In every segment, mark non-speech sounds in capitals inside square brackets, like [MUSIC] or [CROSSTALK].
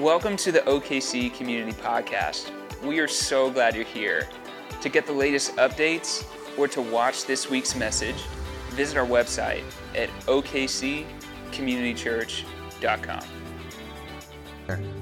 Welcome to the OKC Community Podcast. We are so glad you're here. To get the latest updates or to watch this week's message, visit our website at okccommunitychurch.com.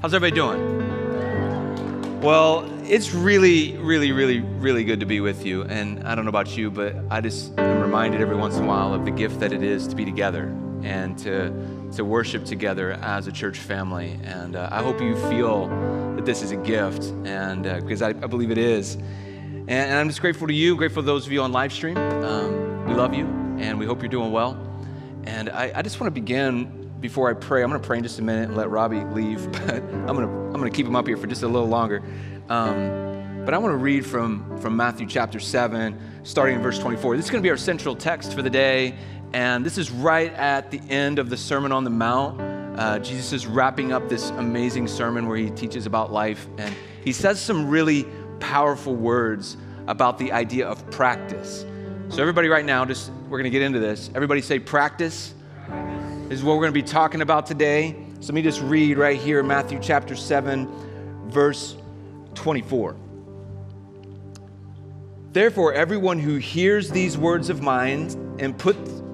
How's everybody doing? Well, it's really, really, really, really good to be with you. And I don't know about you, but I just am reminded every once in a while of the gift that it is to be together and to, to worship together as a church family. And uh, I hope you feel that this is a gift, and uh, because I, I, believe it is. And, and, I'm just grateful to you, grateful to those of you on live stream. Um, we love you, and we hope you're doing well. And I, I just want to begin before I pray, I'm going to pray in just a minute and let Robbie leave, [LAUGHS] but I'm going to, I'm going to keep him up here for just a little longer. Um, but I want to read from, from Matthew chapter 7, starting in verse 24. This is going to be our central text for the day, and this is right at the end of the Sermon on the Mount. Uh, Jesus is wrapping up this amazing sermon where he teaches about life, and he says some really powerful words about the idea of practice. So, everybody, right now, just we're going to get into this. Everybody say practice This is what we're going to be talking about today. So let me just read right here Matthew chapter 7, verse 24. Therefore, everyone who hears these words of mine and put,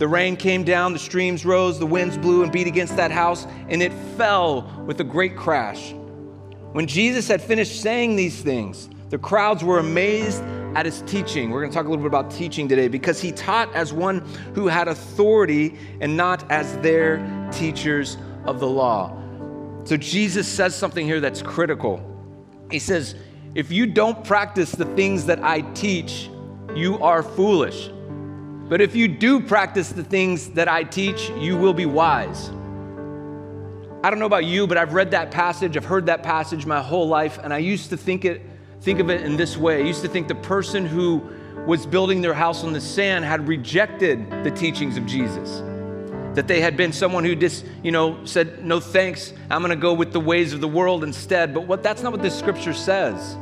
The rain came down, the streams rose, the winds blew and beat against that house, and it fell with a great crash. When Jesus had finished saying these things, the crowds were amazed at his teaching. We're going to talk a little bit about teaching today because he taught as one who had authority and not as their teachers of the law. So Jesus says something here that's critical. He says, If you don't practice the things that I teach, you are foolish. But if you do practice the things that I teach, you will be wise. I don't know about you, but I've read that passage, I've heard that passage my whole life, and I used to think it think of it in this way. I used to think the person who was building their house on the sand had rejected the teachings of Jesus that they had been someone who just, you know, said, no thanks, I'm going to go with the ways of the world instead. But what that's not what this scripture says.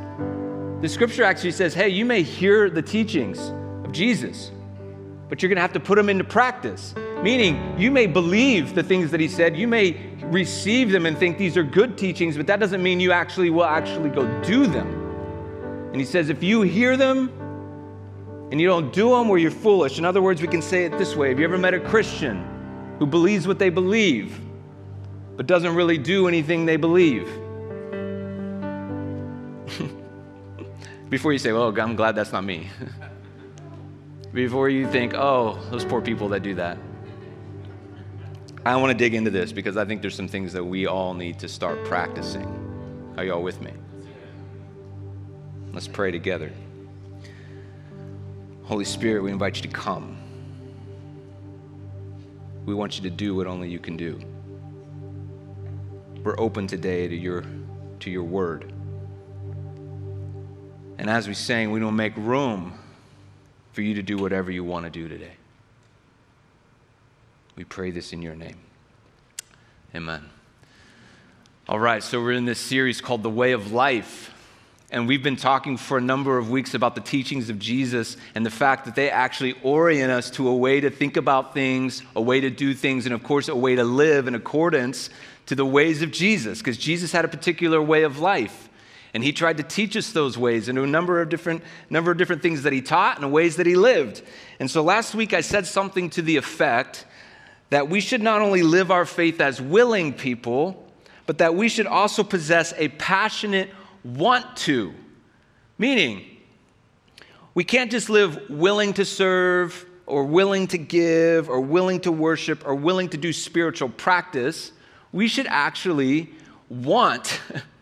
The scripture actually says, hey, you may hear the teachings of Jesus, but you're going to have to put them into practice. Meaning, you may believe the things that he said, you may receive them and think these are good teachings, but that doesn't mean you actually will actually go do them. And he says, if you hear them and you don't do them, well, you're foolish. In other words, we can say it this way Have you ever met a Christian who believes what they believe, but doesn't really do anything they believe. [LAUGHS] Before you say, well, I'm glad that's not me. [LAUGHS] Before you think, oh, those poor people that do that. I want to dig into this because I think there's some things that we all need to start practicing. Are y'all with me? Let's pray together. Holy Spirit, we invite you to come. We want you to do what only you can do. We're open today to your, to your word. And as we sang, we don't make room for you to do whatever you want to do today. We pray this in your name. Amen. All right, so we're in this series called The Way of Life. And we've been talking for a number of weeks about the teachings of Jesus and the fact that they actually orient us to a way to think about things, a way to do things, and of course, a way to live in accordance to the ways of Jesus, because Jesus had a particular way of life. And he tried to teach us those ways and a number of different number of different things that he taught and ways that he lived. And so last week I said something to the effect that we should not only live our faith as willing people, but that we should also possess a passionate want to. Meaning, we can't just live willing to serve or willing to give or willing to worship or willing to do spiritual practice. We should actually want [LAUGHS]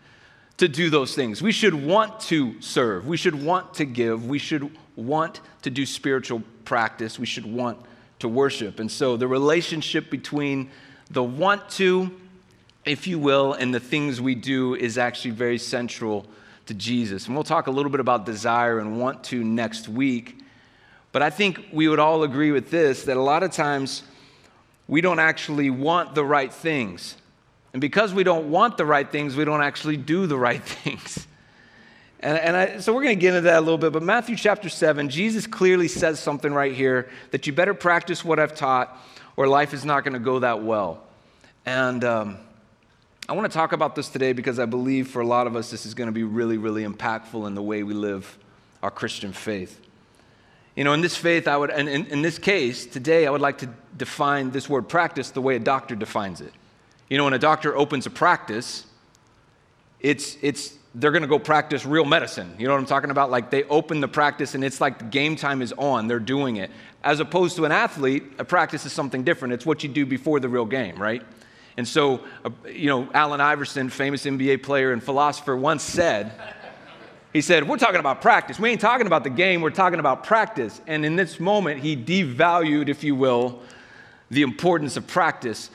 to do those things. We should want to serve. We should want to give. We should want to do spiritual practice. We should want to worship. And so the relationship between the want to if you will, and the things we do is actually very central to Jesus. And we'll talk a little bit about desire and want to next week. But I think we would all agree with this that a lot of times we don't actually want the right things. And because we don't want the right things, we don't actually do the right [LAUGHS] things. And, and I, so we're going to get into that a little bit. But Matthew chapter 7, Jesus clearly says something right here that you better practice what I've taught or life is not going to go that well. And um, I want to talk about this today because I believe for a lot of us, this is going to be really, really impactful in the way we live our Christian faith. You know, in this faith, I would, and in, in this case, today, I would like to define this word practice the way a doctor defines it. You know, when a doctor opens a practice, it's, it's, they're going to go practice real medicine. You know what I'm talking about? Like they open the practice and it's like game time is on, they're doing it. As opposed to an athlete, a practice is something different. It's what you do before the real game, right? And so, uh, you know, Allen Iverson, famous NBA player and philosopher, once said, he said, We're talking about practice. We ain't talking about the game, we're talking about practice. And in this moment, he devalued, if you will, the importance of practice.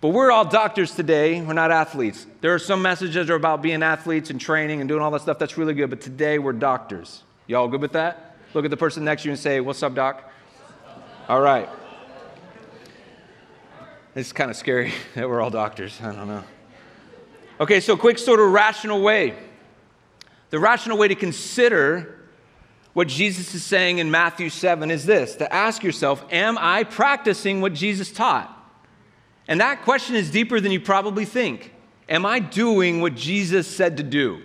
But we're all doctors today, we're not athletes. There are some messages that are about being athletes and training and doing all that stuff. That's really good. But today, we're doctors. Y'all good with that? Look at the person next to you and say, What's up, doc? All right. It's kind of scary [LAUGHS] that we're all doctors. I don't know. Okay, so quick sort of rational way. The rational way to consider what Jesus is saying in Matthew 7 is this to ask yourself, Am I practicing what Jesus taught? And that question is deeper than you probably think. Am I doing what Jesus said to do?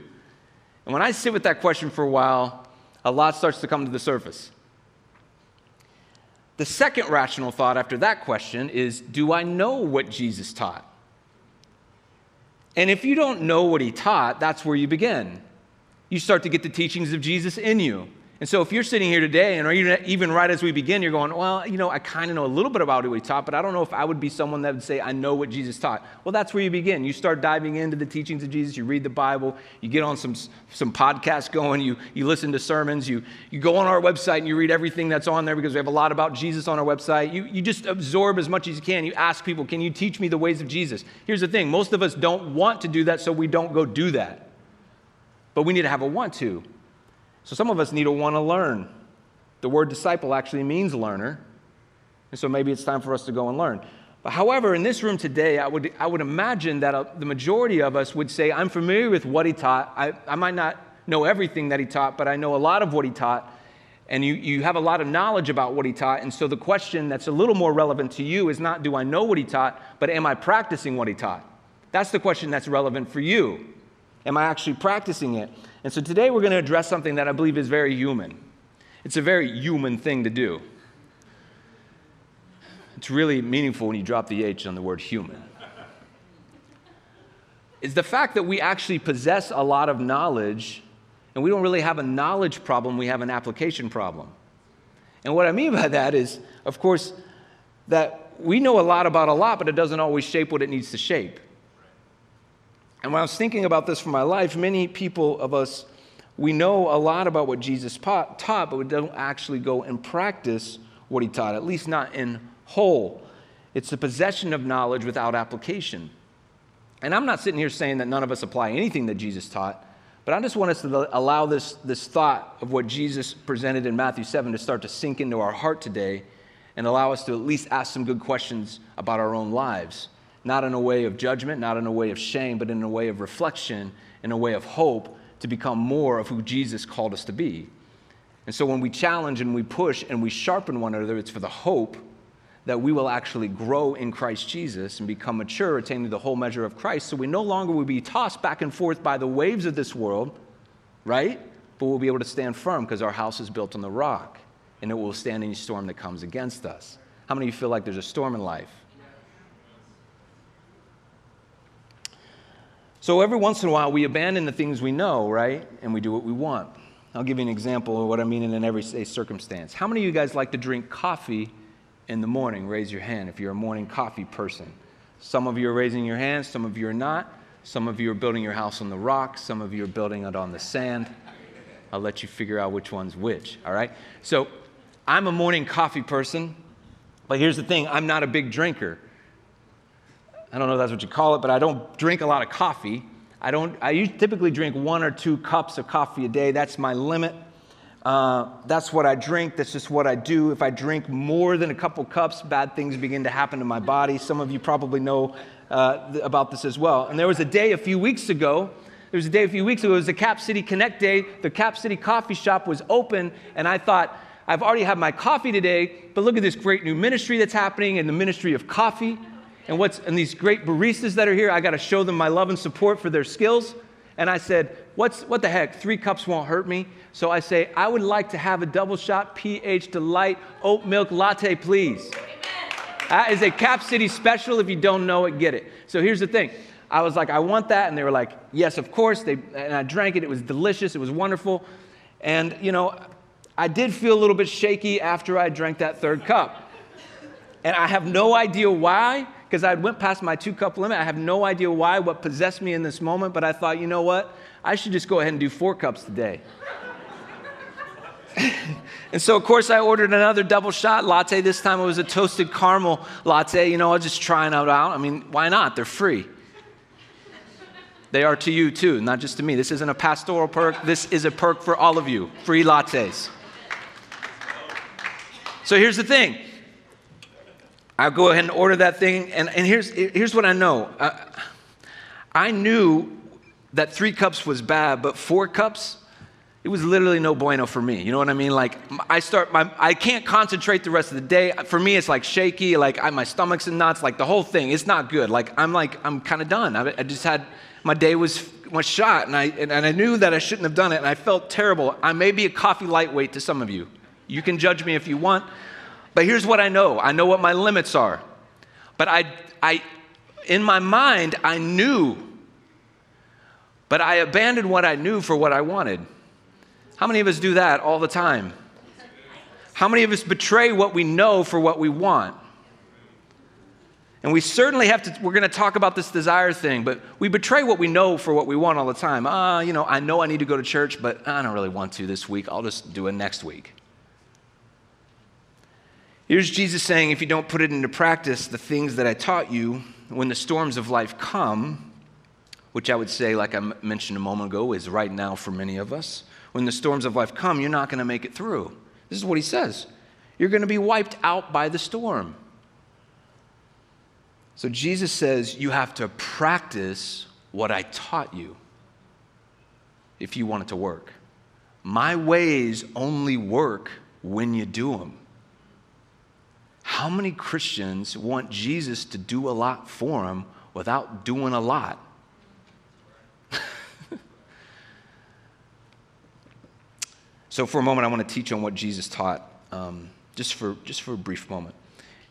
And when I sit with that question for a while, a lot starts to come to the surface. The second rational thought after that question is Do I know what Jesus taught? And if you don't know what he taught, that's where you begin. You start to get the teachings of Jesus in you. And so, if you're sitting here today, and even right as we begin, you're going, Well, you know, I kind of know a little bit about what he taught, but I don't know if I would be someone that would say, I know what Jesus taught. Well, that's where you begin. You start diving into the teachings of Jesus, you read the Bible, you get on some, some podcasts going, you, you listen to sermons, you, you go on our website and you read everything that's on there because we have a lot about Jesus on our website. You, you just absorb as much as you can. You ask people, Can you teach me the ways of Jesus? Here's the thing most of us don't want to do that, so we don't go do that. But we need to have a want to. So some of us need to want to learn. The word disciple actually means learner. And so maybe it's time for us to go and learn. But however, in this room today, I would, I would imagine that uh, the majority of us would say, I'm familiar with what he taught. I, I might not know everything that he taught, but I know a lot of what he taught. And you, you have a lot of knowledge about what he taught. And so the question that's a little more relevant to you is not, do I know what he taught, but am I practicing what he taught? That's the question that's relevant for you. Am I actually practicing it? And so today we're going to address something that I believe is very human. It's a very human thing to do. It's really meaningful when you drop the H on the word human. It's the fact that we actually possess a lot of knowledge, and we don't really have a knowledge problem, we have an application problem. And what I mean by that is, of course, that we know a lot about a lot, but it doesn't always shape what it needs to shape. And when I was thinking about this for my life, many people of us, we know a lot about what Jesus taught, but we don't actually go and practice what he taught, at least not in whole. It's the possession of knowledge without application. And I'm not sitting here saying that none of us apply anything that Jesus taught, but I just want us to allow this, this thought of what Jesus presented in Matthew 7 to start to sink into our heart today and allow us to at least ask some good questions about our own lives not in a way of judgment, not in a way of shame, but in a way of reflection, in a way of hope to become more of who Jesus called us to be. And so when we challenge and we push and we sharpen one another, it's for the hope that we will actually grow in Christ Jesus and become mature, attaining the whole measure of Christ. So we no longer will be tossed back and forth by the waves of this world, right? But we'll be able to stand firm because our house is built on the rock and it will stand any storm that comes against us. How many of you feel like there's a storm in life? So every once in a while, we abandon the things we know, right? And we do what we want. I'll give you an example of what I mean in an everyday circumstance. How many of you guys like to drink coffee in the morning? Raise your hand if you're a morning coffee person. Some of you are raising your hands, some of you are not. Some of you are building your house on the rock, some of you are building it on the sand. I'll let you figure out which one's which, all right? So I'm a morning coffee person, but here's the thing I'm not a big drinker. I don't know if that's what you call it, but I don't drink a lot of coffee. I don't. I typically drink one or two cups of coffee a day. That's my limit. Uh, that's what I drink. That's just what I do. If I drink more than a couple cups, bad things begin to happen to my body. Some of you probably know uh, th- about this as well. And there was a day a few weeks ago. There was a day a few weeks ago. It was the Cap City Connect Day. The Cap City Coffee Shop was open, and I thought, I've already had my coffee today, but look at this great new ministry that's happening in the ministry of coffee. And what's and these great baristas that are here, I got to show them my love and support for their skills. And I said, What's, what the heck? Three cups won't hurt me. So I say, I would like to have a double shot pH Delight oat milk latte, please. That is a Cap City special. If you don't know it, get it. So here's the thing. I was like, I want that. And they were like, yes, of course. They, and I drank it. It was delicious. It was wonderful. And, you know, I did feel a little bit shaky after I drank that third cup. And I have no idea why, because I went past my two cup limit. I have no idea why, what possessed me in this moment. But I thought, you know what? I should just go ahead and do four cups today. [LAUGHS] and so, of course, I ordered another double shot latte. This time it was a toasted caramel latte. You know, I was just trying it out. I mean, why not? They're free. They are to you too, not just to me. This isn't a pastoral perk. This is a perk for all of you free lattes. So here's the thing I'll go ahead and order that thing. And, and here's, here's what I know uh, I knew that three cups was bad, but four cups, it was literally no bueno for me. You know what I mean? Like I start, my, I can't concentrate the rest of the day. For me, it's like shaky. Like I, my stomach's in knots. Like the whole thing, it's not good. Like I'm like I'm kind of done. I, I, just had my day was was shot, and I and, and I knew that I shouldn't have done it, and I felt terrible. I may be a coffee lightweight to some of you. You can judge me if you want, but here's what I know. I know what my limits are. But I, I, in my mind, I knew but I abandoned what I knew for what I wanted. How many of us do that all the time? How many of us betray what we know for what we want? And we certainly have to, we're going to talk about this desire thing, but we betray what we know for what we want all the time. Ah, uh, you know, I know I need to go to church, but I don't really want to this week. I'll just do it next week. Here's Jesus saying, if you don't put it into practice, the things that I taught you, when the storms of life come, which I would say, like I mentioned a moment ago, is right now for many of us. When the storms of life come, you're not going to make it through. This is what he says you're going to be wiped out by the storm. So Jesus says you have to practice what I taught you if you want it to work. My ways only work when you do them. How many Christians want Jesus to do a lot for them without doing a lot? [LAUGHS] So, for a moment, I want to teach on what Jesus taught, um, just, for, just for a brief moment.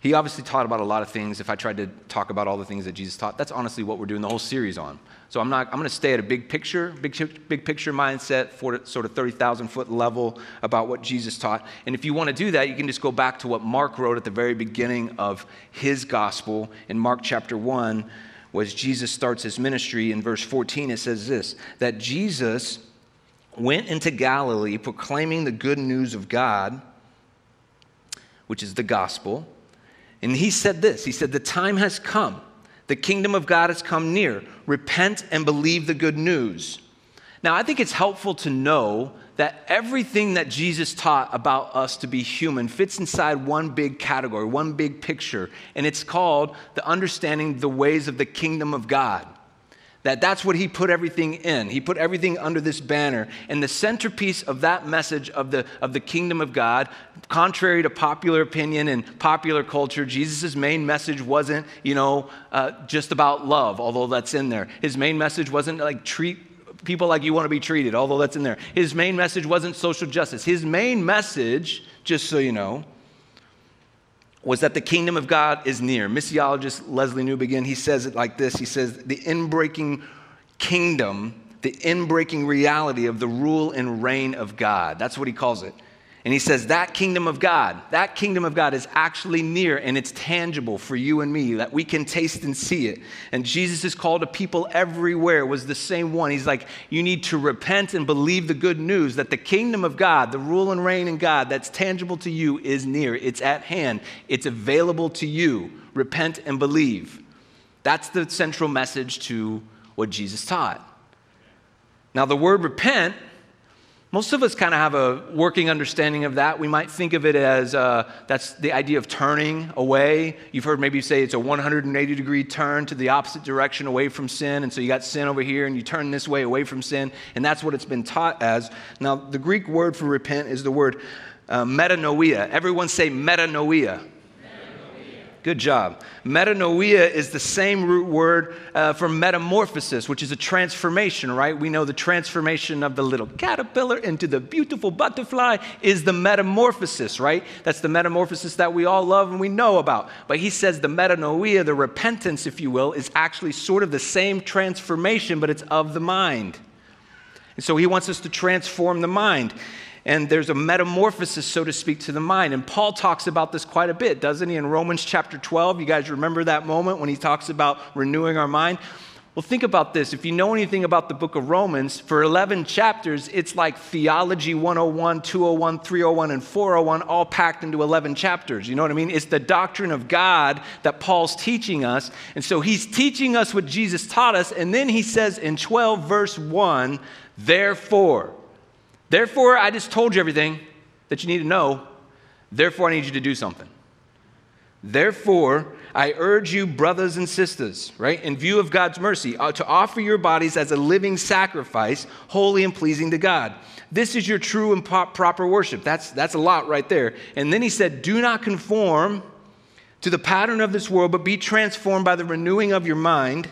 He obviously taught about a lot of things. If I tried to talk about all the things that Jesus taught, that's honestly what we're doing the whole series on. So I'm not. I'm going to stay at a big picture, big big picture mindset, for sort of thirty thousand foot level about what Jesus taught. And if you want to do that, you can just go back to what Mark wrote at the very beginning of his gospel in Mark chapter one, was Jesus starts his ministry. In verse 14, it says this: that Jesus went into Galilee proclaiming the good news of God, which is the gospel. And he said this He said, The time has come. The kingdom of God has come near. Repent and believe the good news. Now, I think it's helpful to know that everything that Jesus taught about us to be human fits inside one big category, one big picture, and it's called the understanding the ways of the kingdom of God that that's what he put everything in. He put everything under this banner. And the centerpiece of that message of the, of the kingdom of god contrary to popular opinion and popular culture jesus' main message wasn't you know uh, just about love although that's in there. His main message wasn't like treat people like you want to be treated although that's in there. His main message wasn't social justice. His main message just so you know was that the kingdom of God is near. Missiologist Lesslie Newbigin, he says it like this. He says, the inbreaking kingdom, the inbreaking reality of the rule and reign of God. That's what he calls it. And he says that kingdom of God, that kingdom of God is actually near and it's tangible for you and me, that we can taste and see it. And Jesus is called to people everywhere, was the same one. He's like, you need to repent and believe the good news that the kingdom of God, the rule and reign in God that's tangible to you is near. It's at hand, it's available to you. Repent and believe. That's the central message to what Jesus taught. Now, the word repent most of us kind of have a working understanding of that. We might think of it as uh, that's the idea of turning away. You've heard maybe say it's a 180 degree turn to the opposite direction away from sin. And so you got sin over here and you turn this way away from sin. And that's what it's been taught as. Now, the Greek word for repent is the word uh, metanoia. Everyone say metanoia. Good job. Metanoia is the same root word uh, for metamorphosis, which is a transformation, right? We know the transformation of the little caterpillar into the beautiful butterfly is the metamorphosis, right? That's the metamorphosis that we all love and we know about. But he says the metanoia, the repentance, if you will, is actually sort of the same transformation, but it's of the mind. And so he wants us to transform the mind and there's a metamorphosis, so to speak, to the mind. And Paul talks about this quite a bit, doesn't he? In Romans chapter 12, you guys remember that moment when he talks about renewing our mind? Well, think about this. If you know anything about the book of Romans, for 11 chapters, it's like theology 101, 201, 301, and 401, all packed into 11 chapters. You know what I mean? It's the doctrine of God that Paul's teaching us. And so he's teaching us what Jesus taught us. And then he says in 12, verse 1, therefore, Therefore, I just told you everything that you need to know. Therefore, I need you to do something. Therefore, I urge you, brothers and sisters, right, in view of God's mercy, uh, to offer your bodies as a living sacrifice, holy and pleasing to God. This is your true and proper worship. That's, that's a lot right there. And then he said, Do not conform to the pattern of this world, but be transformed by the renewing of your mind,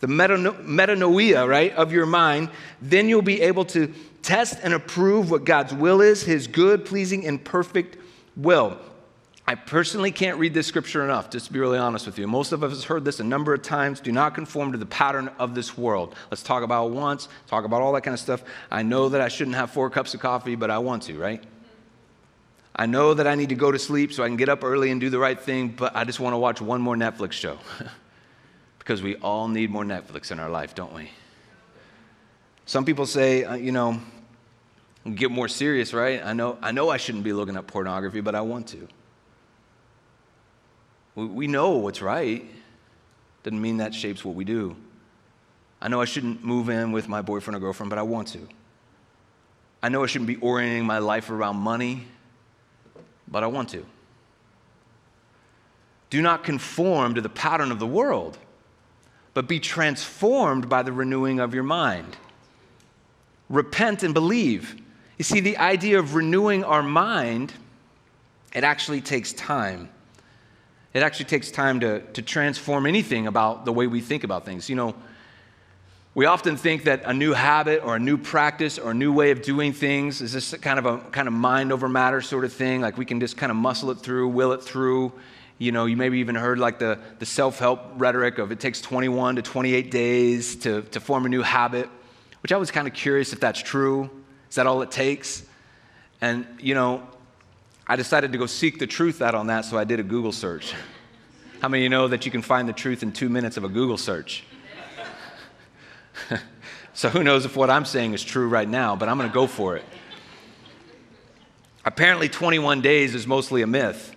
the metanoia, right, of your mind. Then you'll be able to test and approve what God's will is, his good, pleasing, and perfect will. I personally can't read this scripture enough, just to be really honest with you. Most of us have heard this a number of times. Do not conform to the pattern of this world. Let's talk about once, talk about all that kind of stuff. I know that I shouldn't have four cups of coffee, but I want to, right? I know that I need to go to sleep so I can get up early and do the right thing, but I just want to watch one more Netflix show. [LAUGHS] because we all need more Netflix in our life, don't we? Some people say, uh, you know, get more serious, right? I know, I know I shouldn't be looking at pornography, but I want to. We, we know what's right. Doesn't mean that shapes what we do. I know I shouldn't move in with my boyfriend or girlfriend, but I want to. I know I shouldn't be orienting my life around money, but I want to. Do not conform to the pattern of the world, but be transformed by the renewing of your mind repent and believe. You see, the idea of renewing our mind, it actually takes time. It actually takes time to, to transform anything about the way we think about things. You know, we often think that a new habit or a new practice or a new way of doing things is this kind of a kind of mind over matter sort of thing. Like we can just kind of muscle it through, will it through. You know, you maybe even heard like the, the self help rhetoric of it takes 21 to 28 days to, to form a new habit which I was kind of curious if that's true. Is that all it takes? And, you know, I decided to go seek the truth out on that, so I did a Google search. How many of you know that you can find the truth in two minutes of a Google search? [LAUGHS] so who knows if what I'm saying is true right now, but I'm going to go for it. Apparently, 21 days is mostly a myth.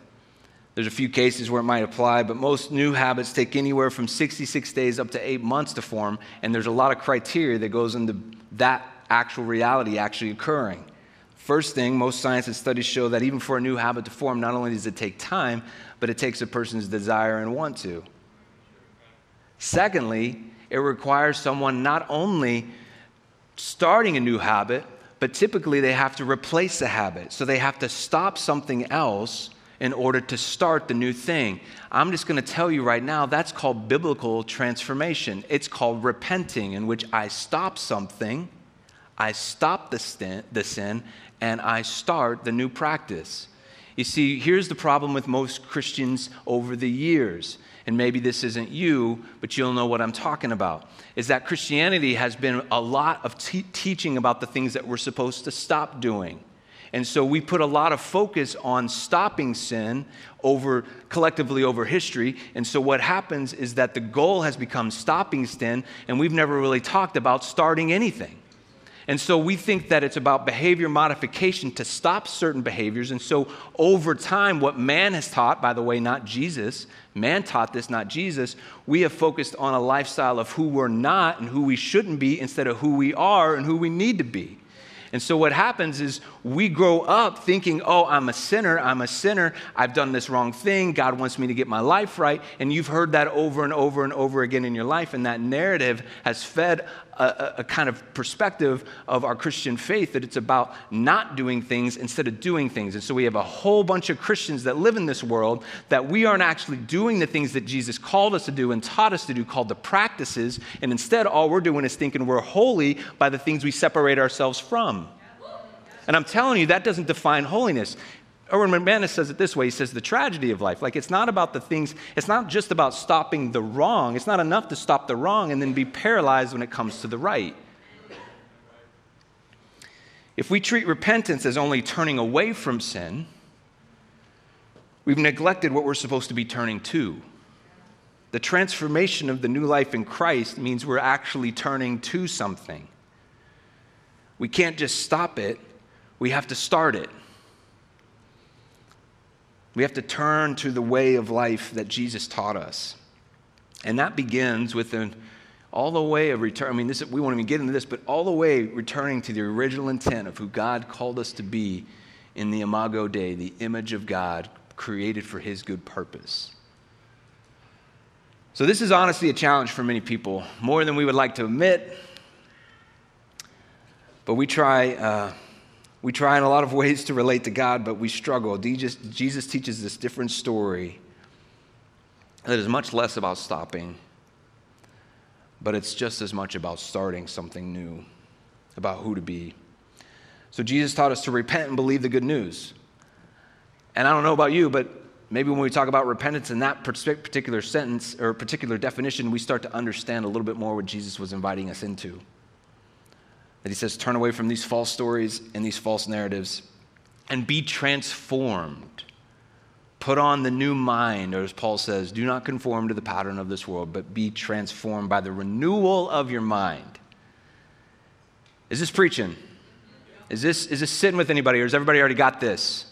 There's a few cases where it might apply, but most new habits take anywhere from 66 days up to eight months to form, and there's a lot of criteria that goes into that actual reality actually occurring. First thing, most science and studies show that even for a new habit to form, not only does it take time, but it takes a person's desire and want to. Secondly, it requires someone not only starting a new habit, but typically they have to replace the habit. So they have to stop something else in order to start the new thing. I'm just going to tell you right now that's called biblical transformation. It's called repenting, in which I stop something, I stop the sin, the sin, and I start the new practice. You see, here's the problem with most Christians over the years, and maybe this isn't you, but you'll know what I'm talking about, is that Christianity has been a lot of teaching about the things that we're supposed to stop doing. And so we put a lot of focus on stopping sin over collectively over history. And so what happens is that the goal has become stopping sin, and we've never really talked about starting anything. And so we think that it's about behavior modification to stop certain behaviors. And so over time, what man has taught, by the way, not Jesus, man taught this, not Jesus, we have focused on a lifestyle of who we're not and who we shouldn't be instead of who we are and who we need to be. And so what happens is we grow up thinking, oh, I'm a sinner, I'm a sinner, I've done this wrong thing, God wants me to get my life right. And you've heard that over and over and over again in your life. And that narrative has fed a, a, kind of perspective of our Christian faith that it's about not doing things instead of doing things. And so we have a whole bunch of Christians that live in this world that we aren't actually doing the things that Jesus called us to do and taught us to do, called the practices. And instead, all we're doing is thinking we're holy by the things we separate ourselves from. And I'm telling you, that doesn't define holiness. Erwin McManus says it this way he says, the tragedy of life, like it's not about the things, it's not just about stopping the wrong. It's not enough to stop the wrong and then be paralyzed when it comes to the right. If we treat repentance as only turning away from sin, we've neglected what we're supposed to be turning to. The transformation of the new life in Christ means we're actually turning to something. We can't just stop it, we have to start it. We have to turn to the way of life that Jesus taught us. And that begins with an all the way of return. I mean, this, we won't even get into this, but all the way returning to the original intent of who God called us to be in the Imago Dei, the image of God created for His good purpose. So, this is honestly a challenge for many people, more than we would like to admit. But we try. Uh, we try in a lot of ways to relate to God, but we struggle. Jesus, teaches this different story that is much less about stopping, but it's just as much about starting something new, about who to be. So Jesus taught us to repent and believe the good news. And I don't know about you, but maybe when we talk about repentance in that particular sentence or particular definition, we start to understand a little bit more what Jesus was inviting us into that he says, turn away from these false stories and these false narratives and be transformed. Put on the new mind, or as Paul says, do not conform to the pattern of this world, but be transformed by the renewal of your mind. Is this preaching? Is this, is this sitting with anybody, or has everybody already got this?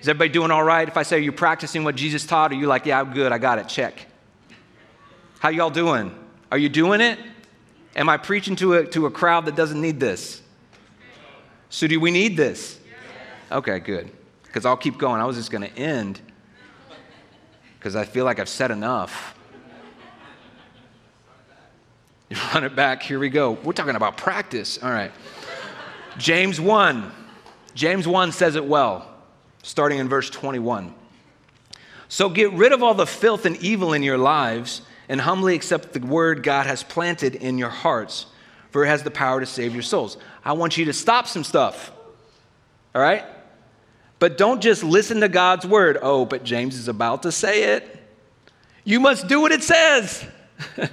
Is everybody doing all right? If I say, Are you practicing what Jesus taught? Are you like, Yeah, I'm good, I got it, check? How y'all doing? Are you doing it? Am I preaching to a, to a crowd that doesn't need this? So, do we need this? Okay, good. Because I'll keep going. I was just going to end because I feel like I've said enough. You [LAUGHS] run it back. Here we go. We're talking about practice. All right. James 1. James 1 says it well, starting in verse 21. So get rid of all the filth and evil in your lives and humbly accept the word God has planted in your hearts, for it has the power to save your souls. I want you to stop some stuff, all right? But don't just listen to God's word. Oh, but James is about to say it. You must do what it says. [LAUGHS]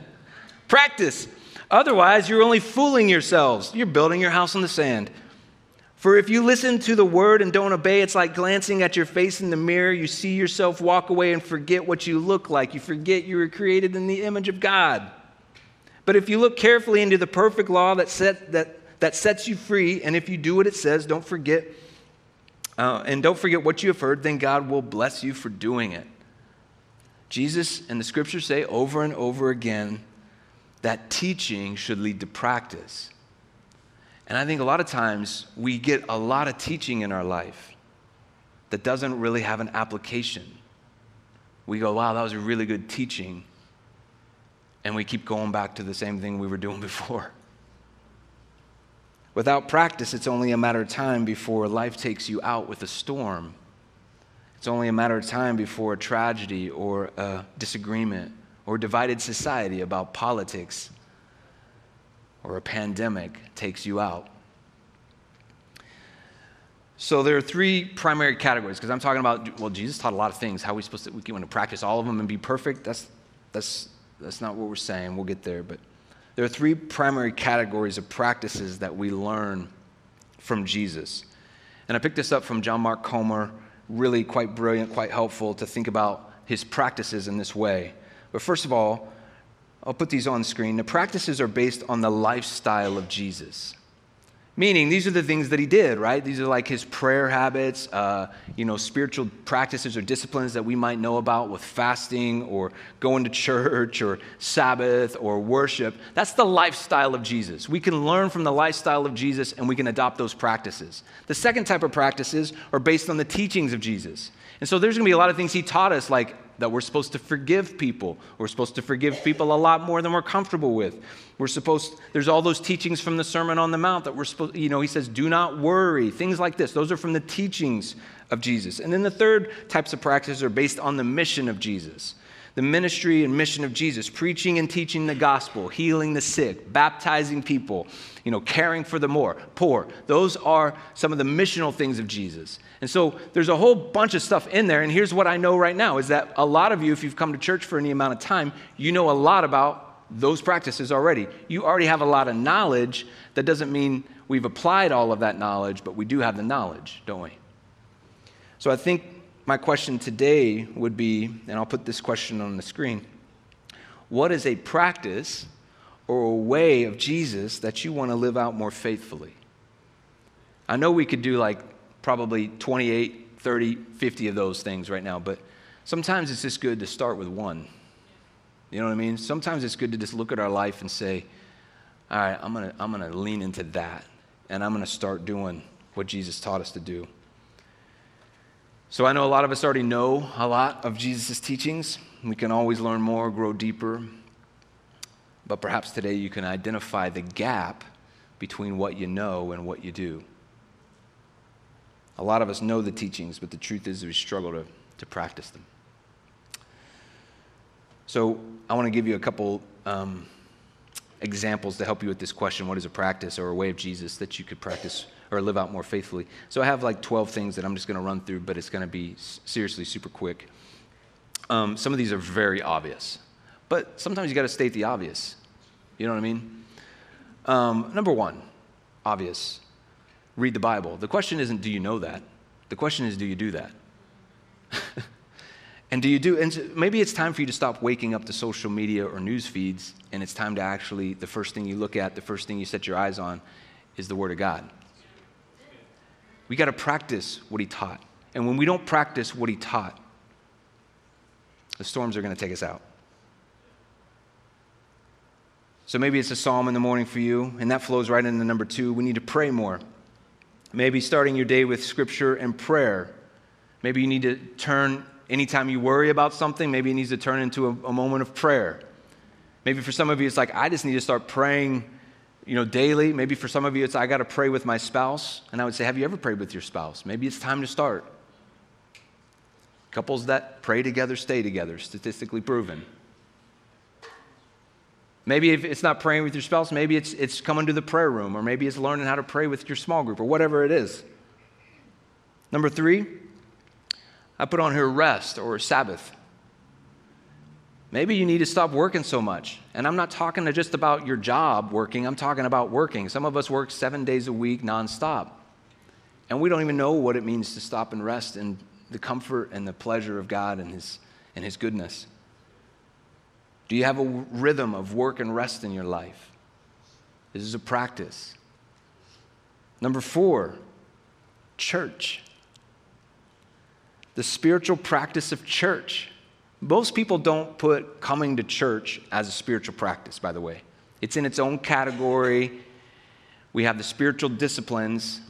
Practice. Otherwise, you're only fooling yourselves. You're building your house on the sand. For if you listen to the word and don't obey, it's like glancing at your face in the mirror. You see yourself walk away and forget what you look like. You forget you were created in the image of God. But if you look carefully into the perfect law that, set, that, that sets you free, and if you do what it says, don't forget, uh, and don't forget what you have heard, then God will bless you for doing it. Jesus and the scriptures say over and over again that teaching should lead to practice. And I think a lot of times we get a lot of teaching in our life that doesn't really have an application. We go, wow, that was a really good teaching. And we keep going back to the same thing we were doing [LAUGHS] before. Without practice, it's only a matter of time before life takes you out with a storm. It's only a matter of time before a tragedy or a disagreement or divided society about politics or a pandemic takes you out. So there are three primary categories because I'm talking about well Jesus taught a lot of things how are we supposed to we want to practice all of them and be perfect that's that's that's not what we're saying we'll get there but there are three primary categories of practices that we learn from Jesus. And I picked this up from John Mark Comer, really quite brilliant, quite helpful to think about his practices in this way. But first of all, I'll put these on screen. The practices are based on the lifestyle of Jesus. Meaning, these are the things that he did, right? These are like his prayer habits, uh, you know, spiritual practices or disciplines that we might know about with fasting or going to church or Sabbath or worship. That's the lifestyle of Jesus. We can learn from the lifestyle of Jesus and we can adopt those practices. The second type of practices are based on the teachings of Jesus. And so there's going to be a lot of things he taught us, like that we're supposed to forgive people. We're supposed to forgive people a lot more than we're comfortable with. We're supposed, there's all those teachings from the Sermon on the Mount that we're supposed, you know, he says, do not worry, things like this. Those are from the teachings of Jesus. And then the third types of practices are based on the mission of Jesus the ministry and mission of Jesus, preaching and teaching the gospel, healing the sick, baptizing people, you know, caring for the more, poor. Those are some of the missional things of Jesus. And so there's a whole bunch of stuff in there. And here's what I know right now is that a lot of you, if you've come to church for any amount of time, you know a lot about those practices already. You already have a lot of knowledge. That doesn't mean we've applied all of that knowledge, but we do have the knowledge, don't we? So I think my question today would be, and I'll put this question on the screen what is a practice or a way of Jesus that you want to live out more faithfully? I know we could do like probably 28, 30, 50 of those things right now, but sometimes it's just good to start with one. You know what I mean? Sometimes it's good to just look at our life and say, all right, I'm going to I'm going to lean into that, and I'm going to start doing what Jesus taught us to do. So I know a lot of us already know a lot of Jesus' teachings. We can always learn more, grow deeper. But perhaps today you can identify the gap between what you know and what you do. A lot of us know the teachings, but the truth is we struggle to, to practice them. So I want to give you a couple um, examples to help you with this question what is a practice or a way of Jesus that you could practice or live out more faithfully? So I have like 12 things that I'm just going to run through, but it's going to be seriously super quick. Um, some of these are very obvious, but sometimes you got to state the obvious. You know what I mean? Um, number one, obvious read the Bible. The question isn't, do you know that? The question is, do you do that? [LAUGHS] and do you do, and maybe it's time for you to stop waking up to social media or news feeds, and it's time to actually, the first thing you look at, the first thing you set your eyes on is the Word of God. We got to practice what He taught. And when we don't practice what He taught, the storms are going to take us out. So maybe it's a psalm in the morning for you, and that flows right into number two. We need to pray more. Maybe starting your day with scripture and prayer. Maybe you need to turn, anytime you worry about something, maybe it needs to turn into a, a moment of prayer. Maybe for some of you, it's like, I just need to start praying, you know, daily. Maybe for some of you, it's, I got to pray with my spouse. And I would say, have you ever prayed with your spouse? Maybe it's time to start. Couples that pray together stay together, statistically proven. Maybe if it's not praying with your spouse, maybe it's, it's coming to the prayer room, or maybe it's learning how to pray with your small group, or whatever it is. Number three, I put on here rest or Sabbath. Maybe you need to stop working so much. And I'm not talking just about your job working, I'm talking about working. Some of us work seven days a week nonstop. And we don't even know what it means to stop and rest in the comfort and the pleasure of God and His, and his goodness. Do you have a rhythm of work and rest in your life? This is a practice. Number four, church. The spiritual practice of church. Most people don't put coming to church as a spiritual practice, by the way. It's in its own category. We have the spiritual disciplines,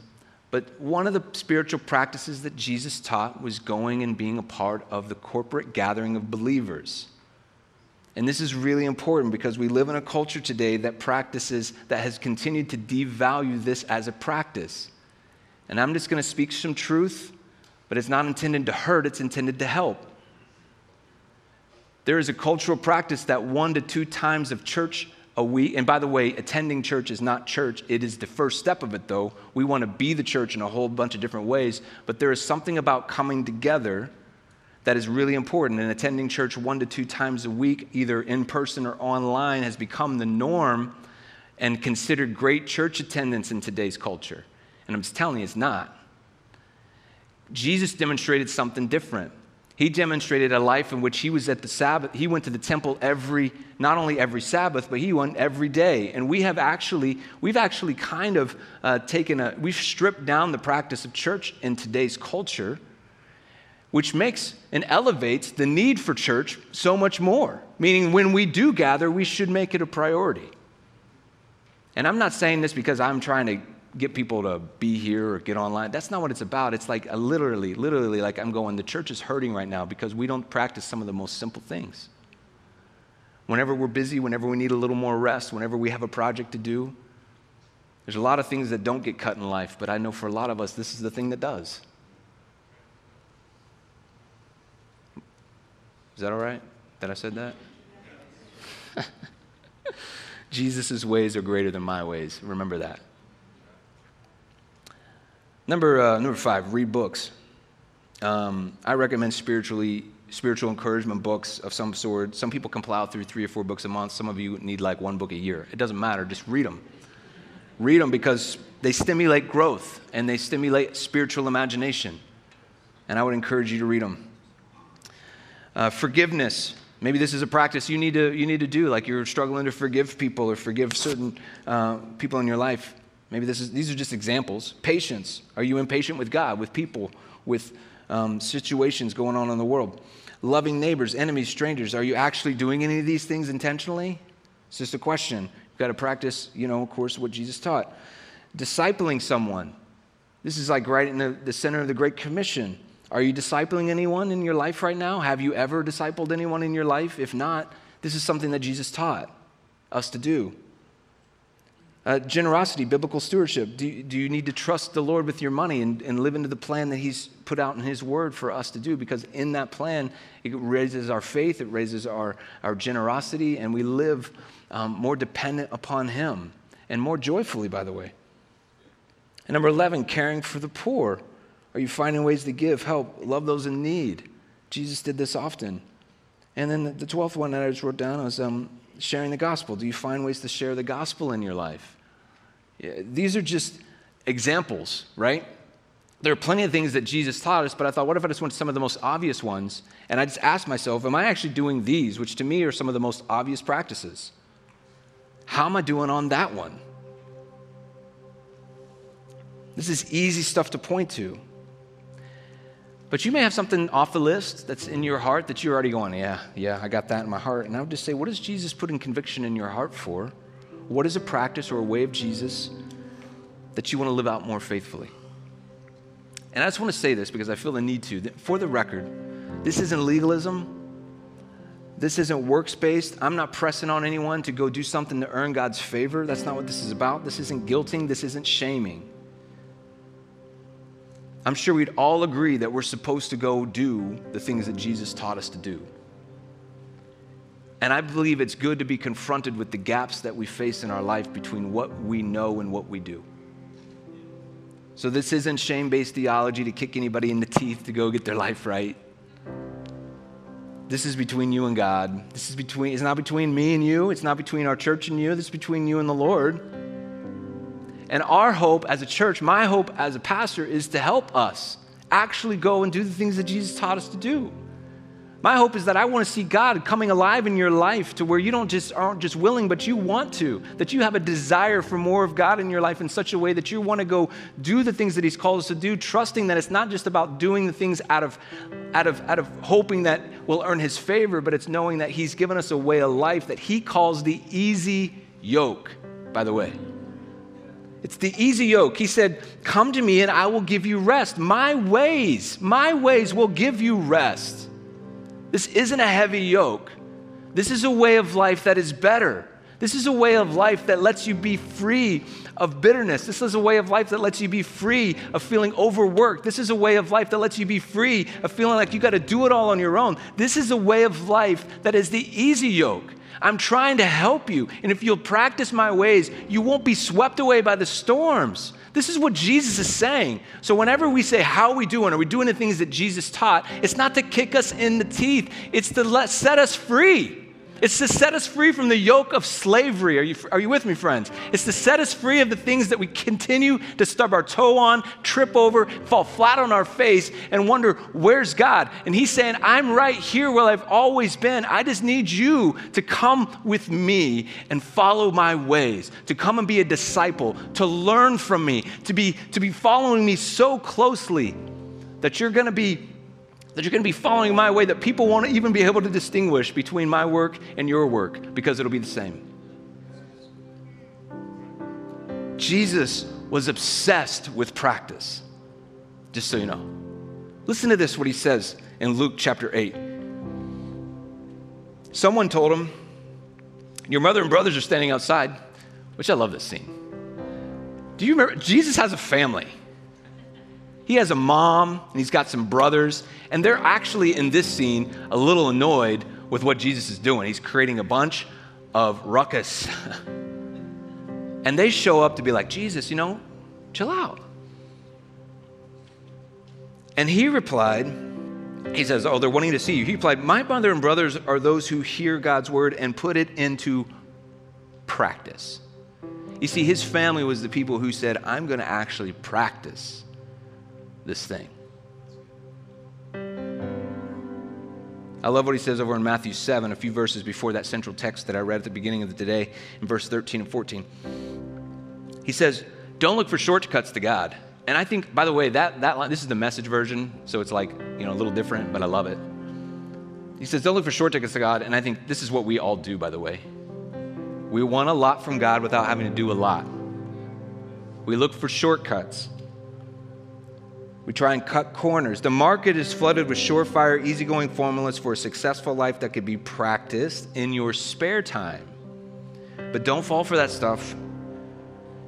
but one of the spiritual practices that Jesus taught was going and being a part of the corporate gathering of believers. And this is really important because we live in a culture today that practices, that has continued to devalue this as a practice. And I'm just going to speak some truth, but it's not intended to hurt, it's intended to help. There is a cultural practice that one to two times of church a week, and by the way, attending church is not church, it is the first step of it, though. We want to be the church in a whole bunch of different ways, but there is something about coming together that is really important. And attending church one to two times a week, either in person or online, has become the norm and considered great church attendance in today's culture. And I'm just telling you, it's not. Jesus demonstrated something different. He demonstrated a life in which he was at the Sabbath. He went to the temple every, not only every Sabbath, but he went every day. And we have actually, we've actually kind of uh, taken a, we've stripped down the practice of church in today's culture, which makes and elevates the need for church so much more. Meaning, when we do gather, we should make it a priority. And I'm not saying this because I'm trying to get people to be here or get online. That's not what it's about. It's like literally, literally, like I'm going, the church is hurting right now because we don't practice some of the most simple things. Whenever we're busy, whenever we need a little more rest, whenever we have a project to do, there's a lot of things that don't get cut in life, but I know for a lot of us, this is the thing that does. Is that all right that I said that? [LAUGHS] Jesus' ways are greater than my ways. Remember that. Number, uh, number five, read books. Um, I recommend spiritually, spiritual encouragement books of some sort. Some people can plow through three or four books a month. Some of you need like one book a year. It doesn't matter, just read them. Read them because they stimulate growth and they stimulate spiritual imagination. And I would encourage you to read them. Uh, forgiveness. Maybe this is a practice you need to, you need to do, like you're struggling to forgive people or forgive certain uh, people in your life. Maybe this is, these are just examples. Patience. Are you impatient with God, with people, with um, situations going on in the world? Loving neighbors, enemies, strangers. Are you actually doing any of these things intentionally? It's just a question. You've got to practice, you know, of course, what Jesus taught. Discipling someone. This is like right in the, the center of the Great Commission. Are you discipling anyone in your life right now? Have you ever discipled anyone in your life? If not, this is something that Jesus taught us to do. Uh, generosity, biblical stewardship. Do, do you need to trust the Lord with your money and, and live into the plan that He's put out in His Word for us to do? Because in that plan, it raises our faith, it raises our, our generosity, and we live um, more dependent upon Him and more joyfully, by the way. And number 11, caring for the poor. Are you finding ways to give, help, love those in need? Jesus did this often. And then the 12th one that I just wrote down was um, sharing the gospel? Do you find ways to share the gospel in your life? These are just examples, right? There are plenty of things that Jesus taught us, but I thought, what if I just went to some of the most obvious ones? And I just asked myself, am I actually doing these, which to me are some of the most obvious practices? How am I doing on that one? This is easy stuff to point to. But you may have something off the list that's in your heart that you're already going, yeah, yeah, I got that in my heart. And I would just say, what does Jesus put in conviction in your heart for? What is a practice or a way of Jesus that you want to live out more faithfully? And I just want to say this because I feel the need to. For the record, this isn't legalism. This isn't works based. I'm not pressing on anyone to go do something to earn God's favor. That's not what this is about. This isn't guilting. This isn't shaming. I'm sure we'd all agree that we're supposed to go do the things that Jesus taught us to do. And I believe it's good to be confronted with the gaps that we face in our life between what we know and what we do. So, this isn't shame based theology to kick anybody in the teeth to go get their life right. This is between you and God. This is between, it's not between me and you. It's not between our church and you. This is between you and the Lord. And our hope as a church, my hope as a pastor, is to help us actually go and do the things that Jesus taught us to do. My hope is that I want to see God coming alive in your life to where you don't just aren't just willing, but you want to, that you have a desire for more of God in your life in such a way that you want to go do the things that He's called us to do, trusting that it's not just about doing the things out of, out of, out of hoping that we'll earn His favor, but it's knowing that He's given us a way of life that He calls the easy yoke, by the way. It's the easy yoke. He said, Come to me and I will give you rest. My ways, my ways will give you rest. This isn't a heavy yoke. This is a way of life that is better. This is a way of life that lets you be free of bitterness. This is a way of life that lets you be free of feeling overworked. This is a way of life that lets you be free of feeling like you got to do it all on your own. This is a way of life that is the easy yoke. I'm trying to help you. And if you'll practice my ways, you won't be swept away by the storms. This is what Jesus is saying. So, whenever we say, How are we doing? Are we doing the things that Jesus taught? It's not to kick us in the teeth, it's to let, set us free. It's to set us free from the yoke of slavery. Are you, are you with me, friends? It's to set us free of the things that we continue to stub our toe on, trip over, fall flat on our face, and wonder, where's God? And He's saying, I'm right here where I've always been. I just need you to come with me and follow my ways, to come and be a disciple, to learn from me, to be, to be following me so closely that you're going to be that you're going to be following my way that people won't even be able to distinguish between my work and your work because it'll be the same. Jesus was obsessed with practice, just so you know. Listen to this, what he says in Luke chapter 8. Someone told him, Your mother and brothers are standing outside, which I love this scene. Do you remember? Jesus has a family. He has a mom and he's got some brothers, and they're actually in this scene a little annoyed with what Jesus is doing. He's creating a bunch of ruckus. [LAUGHS] and they show up to be like, Jesus, you know, chill out. And he replied, he says, Oh, they're wanting to see you. He replied, My mother and brothers are those who hear God's word and put it into practice. You see, his family was the people who said, I'm going to actually practice this thing. I love what he says over in Matthew 7, a few verses before that central text that I read at the beginning of the day, in verse 13 and 14. He says, Don't look for shortcuts to God. And I think, by the way, that, that line, this is the message version, so it's like, you know, a little different, but I love it. He says, Don't look for shortcuts to God. And I think this is what we all do, by the way. We want a lot from God without having to do a lot. We look for shortcuts. We try and cut corners. The market is flooded with surefire, easygoing formulas for a successful life that could be practiced in your spare time. But don't fall for that stuff,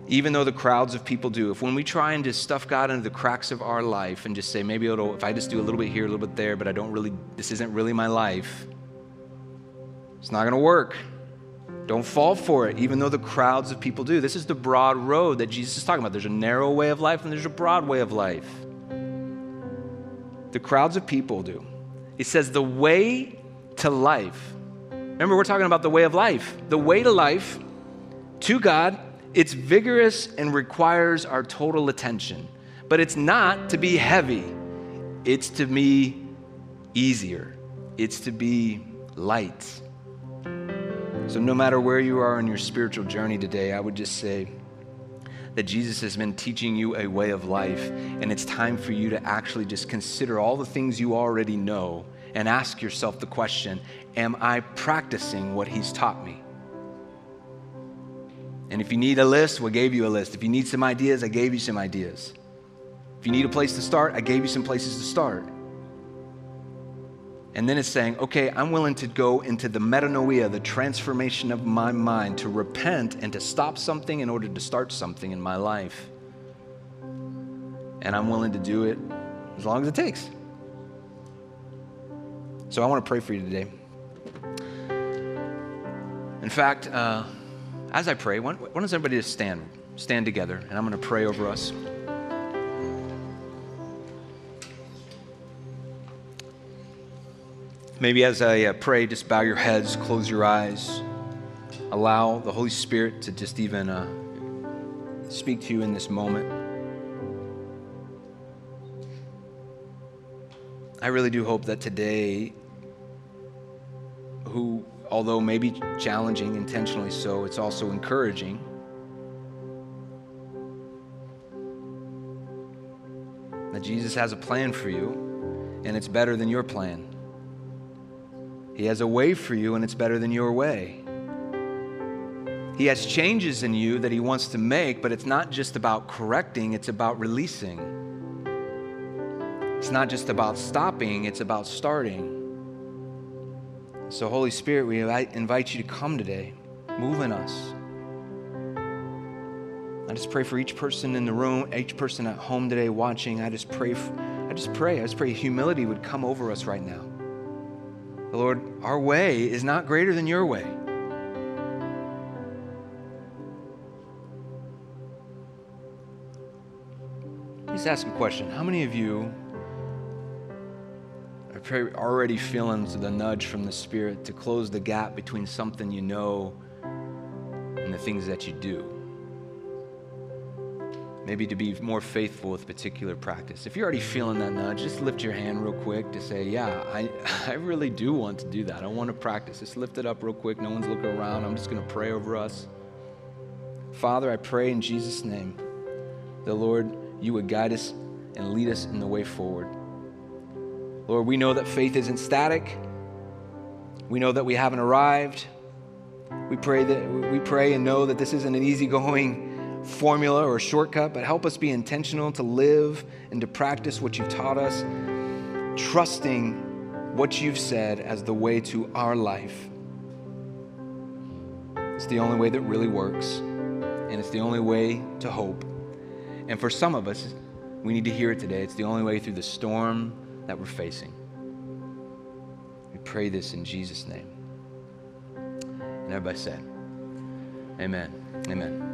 even though the crowds of people do. If when we try and just stuff God into the cracks of our life and just say, maybe it'll, if I just do a little bit here, a little bit there, but I don't really, this isn't really my life, it's not going to work. Don't fall for it, even though the crowds of people do. This is the broad road that Jesus is talking about. There's a narrow way of life and there's a broad way of life the crowds of people do. He says, the way to life. Remember, we're talking about the way of life. The way to life, to God, it's vigorous and requires our total attention. But it's not to be heavy, it's to be easier, it's to be light. So, no matter where you are in your spiritual journey today, I would just say, that Jesus has been teaching you a way of life, and it's time for you to actually just consider all the things you already know and ask yourself the question Am I practicing what He's taught me? And if you need a list, we gave you a list. If you need some ideas, I gave you some ideas. If you need a place to start, I gave you some places to start. And then it's saying, okay, I'm willing to go into the metanoia, the transformation of my mind, to repent and to stop something in order to start something in my life. And I'm willing to do it as long as it takes. So I want to pray for you today. In fact, uh, as I pray, why don't everybody just stand, stand together, and I'm going to pray over us. Maybe as I uh, pray, just bow your heads, close your eyes, allow the Holy Spirit to just even uh, speak to you in this moment. I really do hope that today, who, although maybe challenging intentionally so, it's also encouraging. That Jesus has a plan for you, and it's better than your plan. He has a way for you, and it's better than your way. He has changes in you that He wants to make, but it's not just about correcting, it's about releasing. It's not just about stopping, it's about starting. So, Holy Spirit, we invite you to come today. Move in us. I just pray for each person in the room, each person at home today watching. I just pray, I just pray, I just pray humility would come over us right now. Lord, our way is not greater than your way. Just ask a question. How many of you are already feeling the nudge from the Spirit to close the gap between something you know and the things that you do. Maybe to be more faithful with particular practice. If you're already feeling that nudge, just lift your hand real quick to say, Yeah, I, [LAUGHS] I really do want to do that. I want to practice. Just lift it up real quick. No one's looking around. I'm just going to pray over us. Father, I pray in Jesus' name that, Lord, you would guide us and lead us in the way forward. Lord, we know that faith isn't static. We know that we haven't arrived. We pray that we pray and know that this isn't an easygoing formula or shortcut, but help us be intentional to live and to practice what you've taught us, trusting what you've said as the way to our life. It's the only way that really works, and it's the only way to hope. And for some of us, we need to hear it today. It's the only way through the storm that we're facing. We pray this in Jesus' name. And everybody said, Amen. Amen.